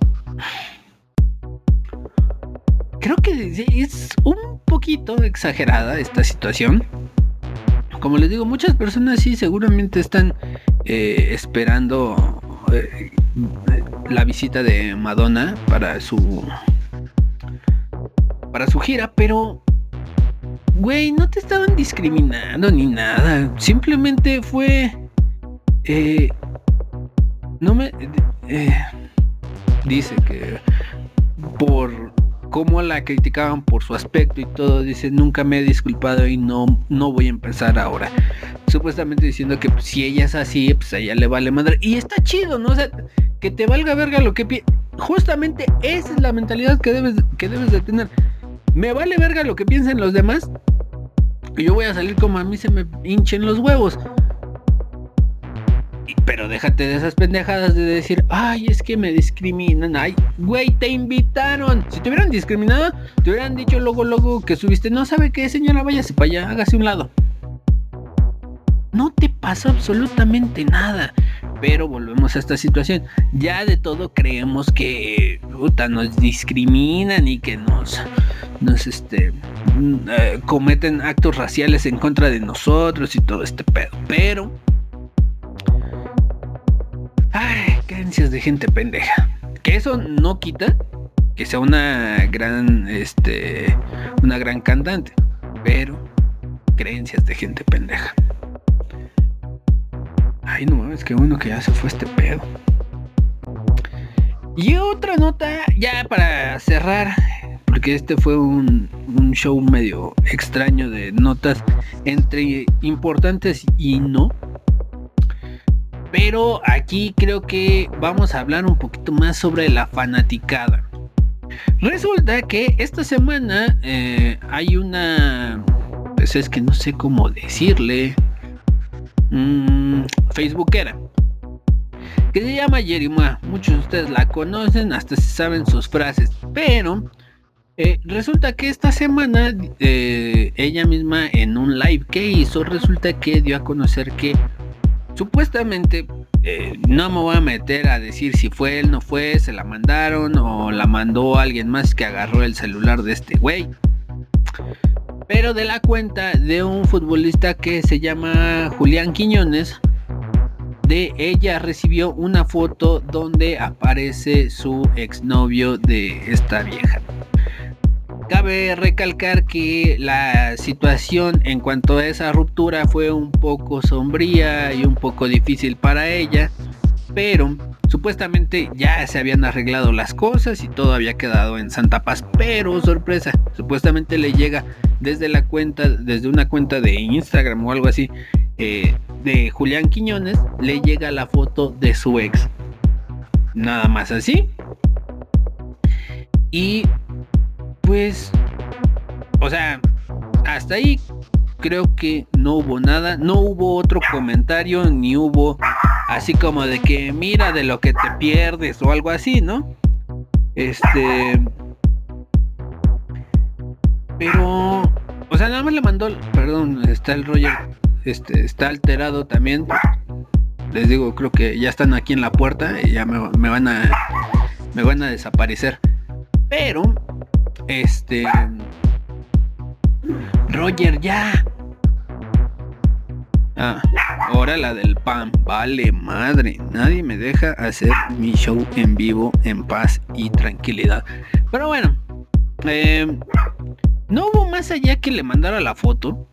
creo que es un poquito exagerada esta situación. Como les digo, muchas personas sí seguramente están eh, esperando eh, la visita de Madonna para su para su gira, pero güey, no te estaban discriminando ni nada. Simplemente fue eh, no me dice que por cómo la criticaban por su aspecto y todo, dice, nunca me he disculpado y no, no voy a empezar ahora. Supuestamente diciendo que pues, si ella es así, pues a ella le vale madre. Y está chido, ¿no? O sea, que te valga verga lo que... Justamente esa es la mentalidad que debes, que debes de tener. Me vale verga lo que piensen los demás. Y yo voy a salir como a mí se me hinchen los huevos. Pero déjate de esas pendejadas de decir, ay, es que me discriminan. Ay, güey, te invitaron. Si te hubieran discriminado, te hubieran dicho luego, luego que subiste. No sabe qué, señora, váyase para allá, hágase un lado. No te pasó absolutamente nada. Pero volvemos a esta situación. Ya de todo creemos que puta, nos discriminan y que nos, nos este, mm, eh, cometen actos raciales en contra de nosotros y todo este pedo. Pero Ay, creencias de gente pendeja. Que eso no quita que sea una gran, este, una gran cantante. Pero creencias de gente pendeja. Ay, no mames, qué bueno que ya se fue este pedo. Y otra nota, ya para cerrar, porque este fue un, un, show medio extraño de notas entre importantes y no. Pero aquí creo que vamos a hablar un poquito más sobre la fanaticada. Resulta que esta semana eh, hay una... Pues es que no sé cómo decirle. Mmm, Facebookera. Que se llama Yerima. Muchos de ustedes la conocen, hasta se saben sus frases. Pero eh, resulta que esta semana eh, ella misma en un live que hizo, resulta que dio a conocer que Supuestamente, eh, no me voy a meter a decir si fue él, no fue, se la mandaron o la mandó alguien más que agarró el celular de este güey. Pero de la cuenta de un futbolista que se llama Julián Quiñones, de ella recibió una foto donde aparece su exnovio de esta vieja. Cabe recalcar que la situación en cuanto a esa ruptura fue un poco sombría y un poco difícil para ella, pero supuestamente ya se habían arreglado las cosas y todo había quedado en santa paz, pero sorpresa, supuestamente le llega desde la cuenta, desde una cuenta de Instagram o algo así, eh, de Julián Quiñones, le llega la foto de su ex. Nada más así. Y pues, o sea, hasta ahí creo que no hubo nada, no hubo otro comentario, ni hubo así como de que mira de lo que te pierdes o algo así, ¿no? Este... Pero... O sea, nada más le mandó, perdón, está el Roger, este, está alterado también. Les digo, creo que ya están aquí en la puerta y ya me, me van a, me van a desaparecer. Pero, este, Roger, ya. Ah, ahora la del pan. Vale, madre. Nadie me deja hacer mi show en vivo, en paz y tranquilidad. Pero bueno, eh, no hubo más allá que le mandara la foto.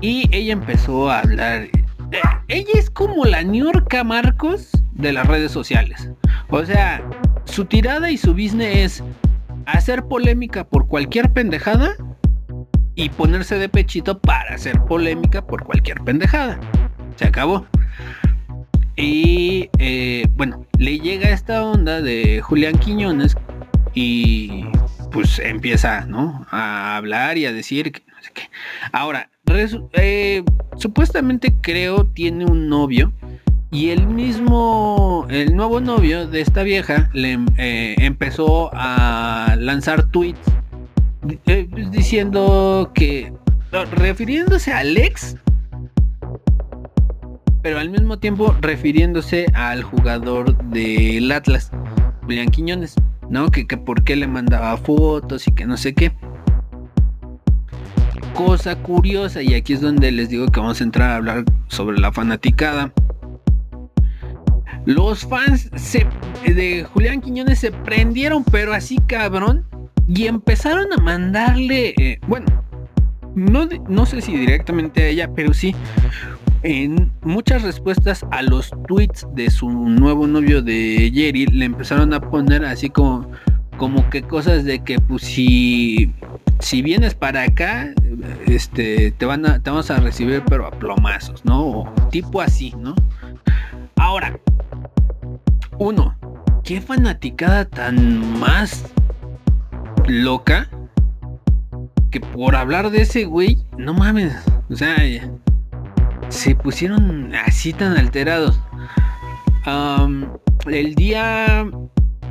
Y ella empezó a hablar. Eh, ella es como la Niorca Marcos de las redes sociales. O sea, su tirada y su business es hacer polémica por cualquier pendejada y ponerse de pechito para hacer polémica por cualquier pendejada. Se acabó. Y eh, bueno, le llega esta onda de Julián Quiñones y pues empieza, ¿no? A hablar y a decir que no sé qué. Ahora, eh, supuestamente creo tiene un novio y el mismo, el nuevo novio de esta vieja le eh, empezó a lanzar tweets eh, pues, diciendo que, refiriéndose a ex, pero al mismo tiempo refiriéndose al jugador del Atlas, Julián Quiñones. ¿no? Que, que por qué le mandaba fotos y que no sé qué. Cosa curiosa, y aquí es donde les digo que vamos a entrar a hablar sobre la fanaticada. Los fans de Julián Quiñones se prendieron, pero así cabrón, y empezaron a mandarle, eh, bueno, no, no sé si directamente a ella, pero sí en muchas respuestas a los tweets de su nuevo novio de Jerry le empezaron a poner así como como que cosas de que pues si si vienes para acá este te van a te vamos a recibir pero a plomazos, ¿no? tipo así, ¿no? Ahora uno, qué fanaticada tan más loca que por hablar de ese güey, no mames, o sea, se pusieron así tan alterados. el día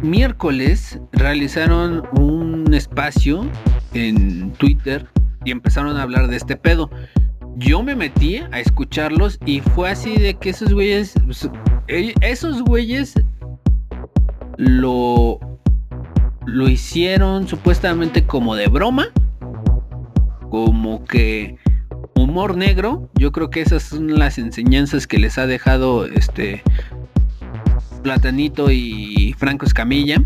miércoles realizaron un espacio en Twitter y empezaron a hablar de este pedo. Yo me metí a escucharlos y fue así de que esos güeyes, pues, e, esos güeyes lo, lo hicieron supuestamente como de broma, como que humor negro, yo creo que esas son las enseñanzas que les ha dejado este Platanito y Franco Escamilla.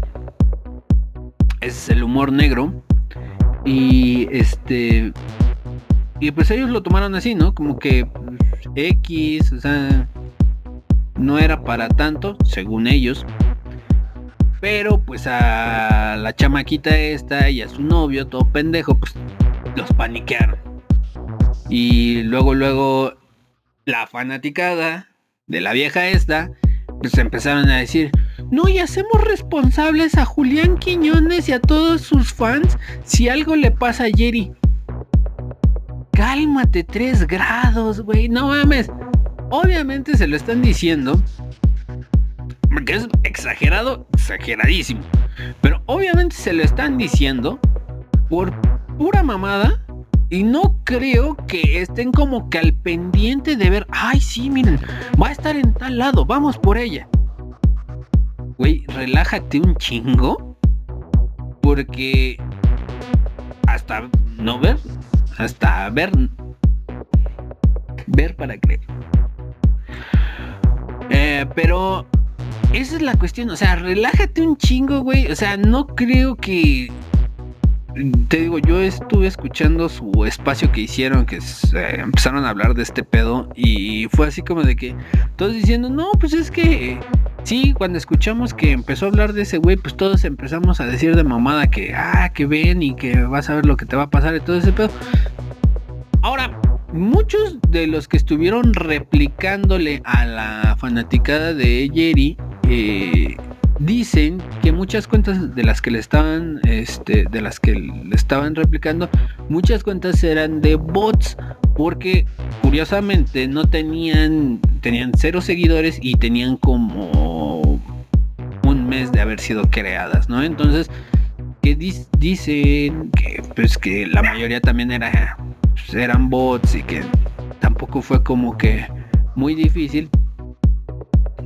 Es el humor negro. Y este. Y pues ellos lo tomaron así, ¿no? Como que X, o sea, no era para tanto, según ellos. Pero pues a la chamaquita esta y a su novio, todo pendejo, pues los paniquearon. Y luego, luego, la fanaticada de la vieja esta, pues empezaron a decir, no, y hacemos responsables a Julián Quiñones y a todos sus fans si algo le pasa a Jerry. Cálmate, tres grados, güey, no mames. Obviamente se lo están diciendo. Porque es exagerado, exageradísimo. Pero obviamente se lo están diciendo por pura mamada y no creo que estén como que al pendiente de ver, ay, sí, miren, va a estar en tal lado, vamos por ella. Güey, relájate un chingo. Porque hasta no ver, hasta ver, ver para creer. Eh, pero esa es la cuestión, o sea, relájate un chingo, güey. O sea, no creo que te digo, yo estuve escuchando su espacio que hicieron, que empezaron a hablar de este pedo y fue así como de que todos diciendo, no, pues es que sí, cuando escuchamos que empezó a hablar de ese güey, pues todos empezamos a decir de mamada que, ah, que ven y que vas a ver lo que te va a pasar y todo ese pedo. Ahora, muchos de los que estuvieron replicándole a la fanaticada de Jerry, eh, dicen que muchas cuentas de las que le estaban, este, de las que le estaban replicando, muchas cuentas eran de bots, porque curiosamente no tenían, tenían cero seguidores y tenían como un mes de haber sido creadas, ¿no? Entonces, que dicen que pues que la mayoría también era, pues, eran bots y que tampoco fue como que muy difícil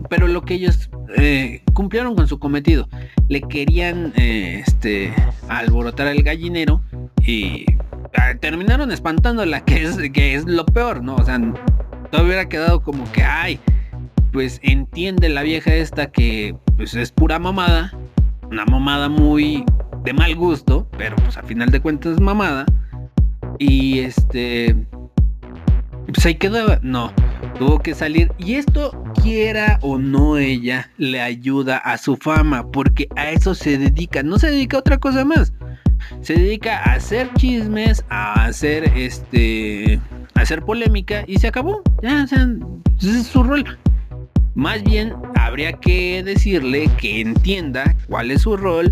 pero lo que ellos eh, cumplieron con su cometido. Le querían eh, este, alborotar al gallinero y ah, terminaron espantándola, que es, que es lo peor, ¿no? O sea, todo hubiera quedado como que, ay, pues entiende la vieja esta que pues es pura mamada, una mamada muy de mal gusto, pero pues a final de cuentas mamada. Y este, pues ahí quedó, no, tuvo que salir. Y esto, quiera o no ella, le ayuda a su fama, porque a eso se dedica, no se dedica a otra cosa más. Se dedica a hacer chismes, a hacer este, a hacer polémica y se acabó. Ya, sea, ese es su rol. Más bien habría que decirle que entienda cuál es su rol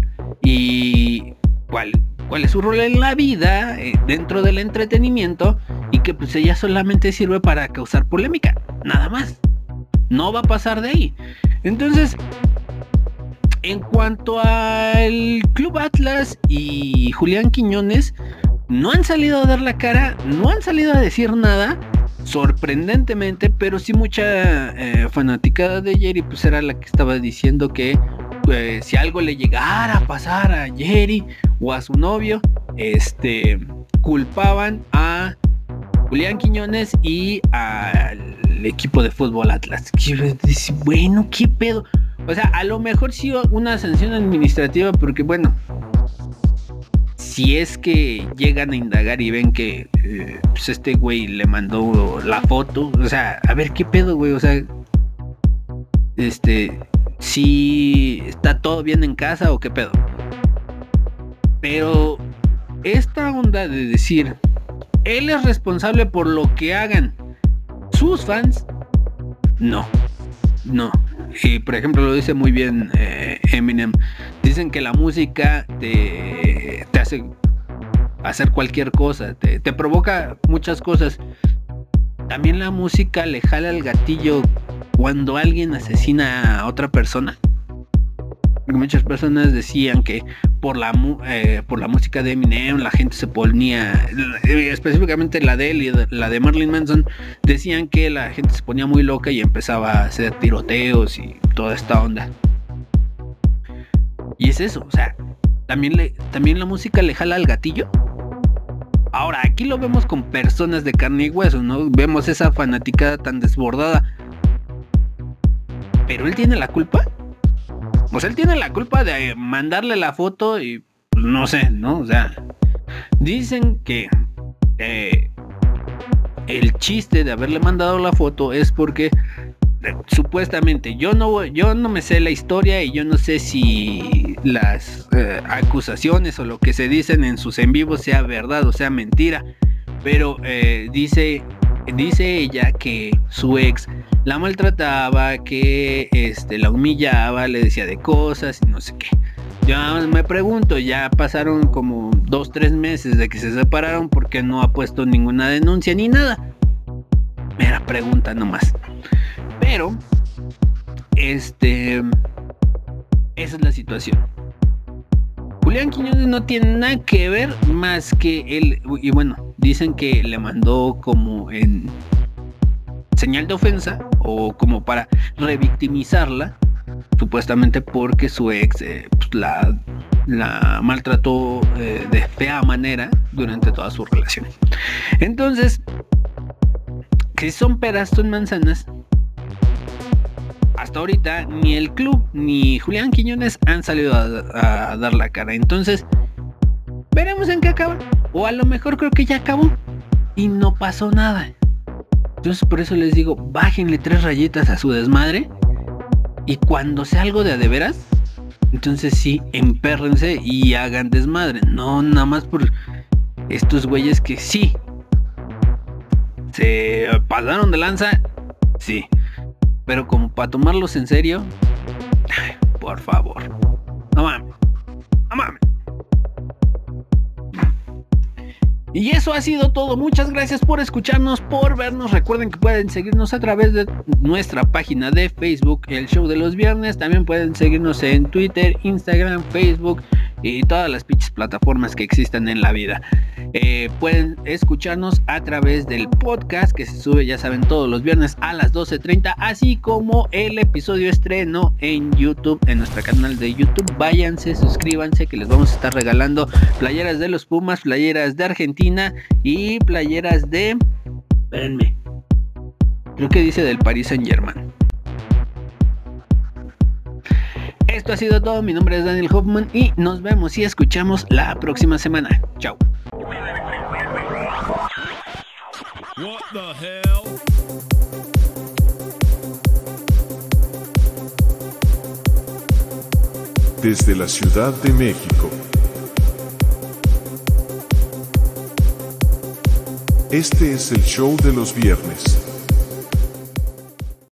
y cuál, cuál es su rol en la vida eh, dentro del entretenimiento y que pues ella solamente sirve para causar polémica, nada más. No va a pasar de ahí. Entonces, en cuanto al Club Atlas y Julián Quiñones, no han salido a dar la cara, no han salido a decir nada, sorprendentemente, pero sí mucha eh, fanaticada de Jerry, pues era la que estaba diciendo que eh, si algo le llegara a pasar a Jerry o a su novio, este, culpaban a Julián Quiñones y al equipo de fútbol Atlas. Bueno, ¿qué pedo? O sea, a lo mejor sí una sanción administrativa porque, bueno, si es que llegan a indagar y ven que eh, pues este güey le mandó la foto, o sea, a ver qué pedo, güey, o sea, este, si está todo bien en casa o qué pedo. Pero esta onda de decir, él es responsable por lo que hagan sus fans, no, no. Y por ejemplo lo dice muy bien eh, Eminem. Dicen que la música te, hace hacer cualquier cosa, te, te provoca muchas cosas. También la música le jala el gatillo cuando alguien asesina a otra persona muchas personas decían que por la, eh, por la música de Eminem la gente se ponía, eh, específicamente la de él y la de Marilyn Manson, decían que la gente se ponía muy loca y empezaba a hacer tiroteos y toda esta onda. Y es eso, o sea, también, también la música le jala al gatillo. Ahora, aquí lo vemos con personas de carne y hueso, ¿no? Vemos esa fanaticada tan desbordada. Pero él tiene la culpa. Pues él tiene la culpa de mandarle la foto y pues, no sé, ¿no? O sea, dicen que eh, el chiste de haberle mandado la foto es porque eh, supuestamente yo no yo no me sé la historia y yo no sé si las eh, acusaciones o lo que se dicen en sus en vivos sea verdad o sea mentira pero dice dice ella que su ex la maltrataba, que este, la humillaba, le decía de cosas y no sé qué. Yo me pregunto, ya pasaron como dos, tres meses de que se separaron porque no ha puesto ninguna denuncia ni nada. Mera pregunta nomás. Pero, este, esa es la situación. Julián Quiñones no tiene nada que ver más que él, y bueno, dicen que le mandó como en señal de ofensa o como para revictimizarla, supuestamente porque su ex eh, pues, la, maltrató eh, de fea manera durante toda su relación. Entonces, si son peras, son manzanas. Hasta ahorita ni el club ni Julián Quiñones han salido a, a dar la cara. Entonces, veremos en qué acaba. O a lo mejor creo que ya acabó y no pasó nada. Entonces por eso les digo, bájenle tres rayitas a su desmadre. Y cuando sea algo de a de veras, entonces sí, empérrense y hagan desmadre. No nada más por estos güeyes que sí. Se pasaron de lanza. Sí. Pero como para tomarlos en serio. por favor. No mames. No mames. Y eso ha sido todo. Muchas gracias por escucharnos, por vernos. Recuerden que pueden seguirnos a través de nuestra página de Facebook, el show de los viernes. También pueden seguirnos en Twitter, Instagram, Facebook y todas las pinches plataformas que existan en la vida. Eh, pueden escucharnos a través del podcast que se sube, ya saben, todos los viernes a las 12.30, así como el episodio estreno en YouTube, en nuestro canal de YouTube. Váyanse, suscríbanse, que les vamos a estar regalando playeras de los Pumas, playeras de Argentina y playeras de... Espérenme. Creo que dice del Paris Saint Germain. Esto ha sido todo. Mi nombre es Daniel Hoffman y nos vemos y escuchamos la próxima semana. Chao. Desde la Ciudad de México. Este es el show de los viernes.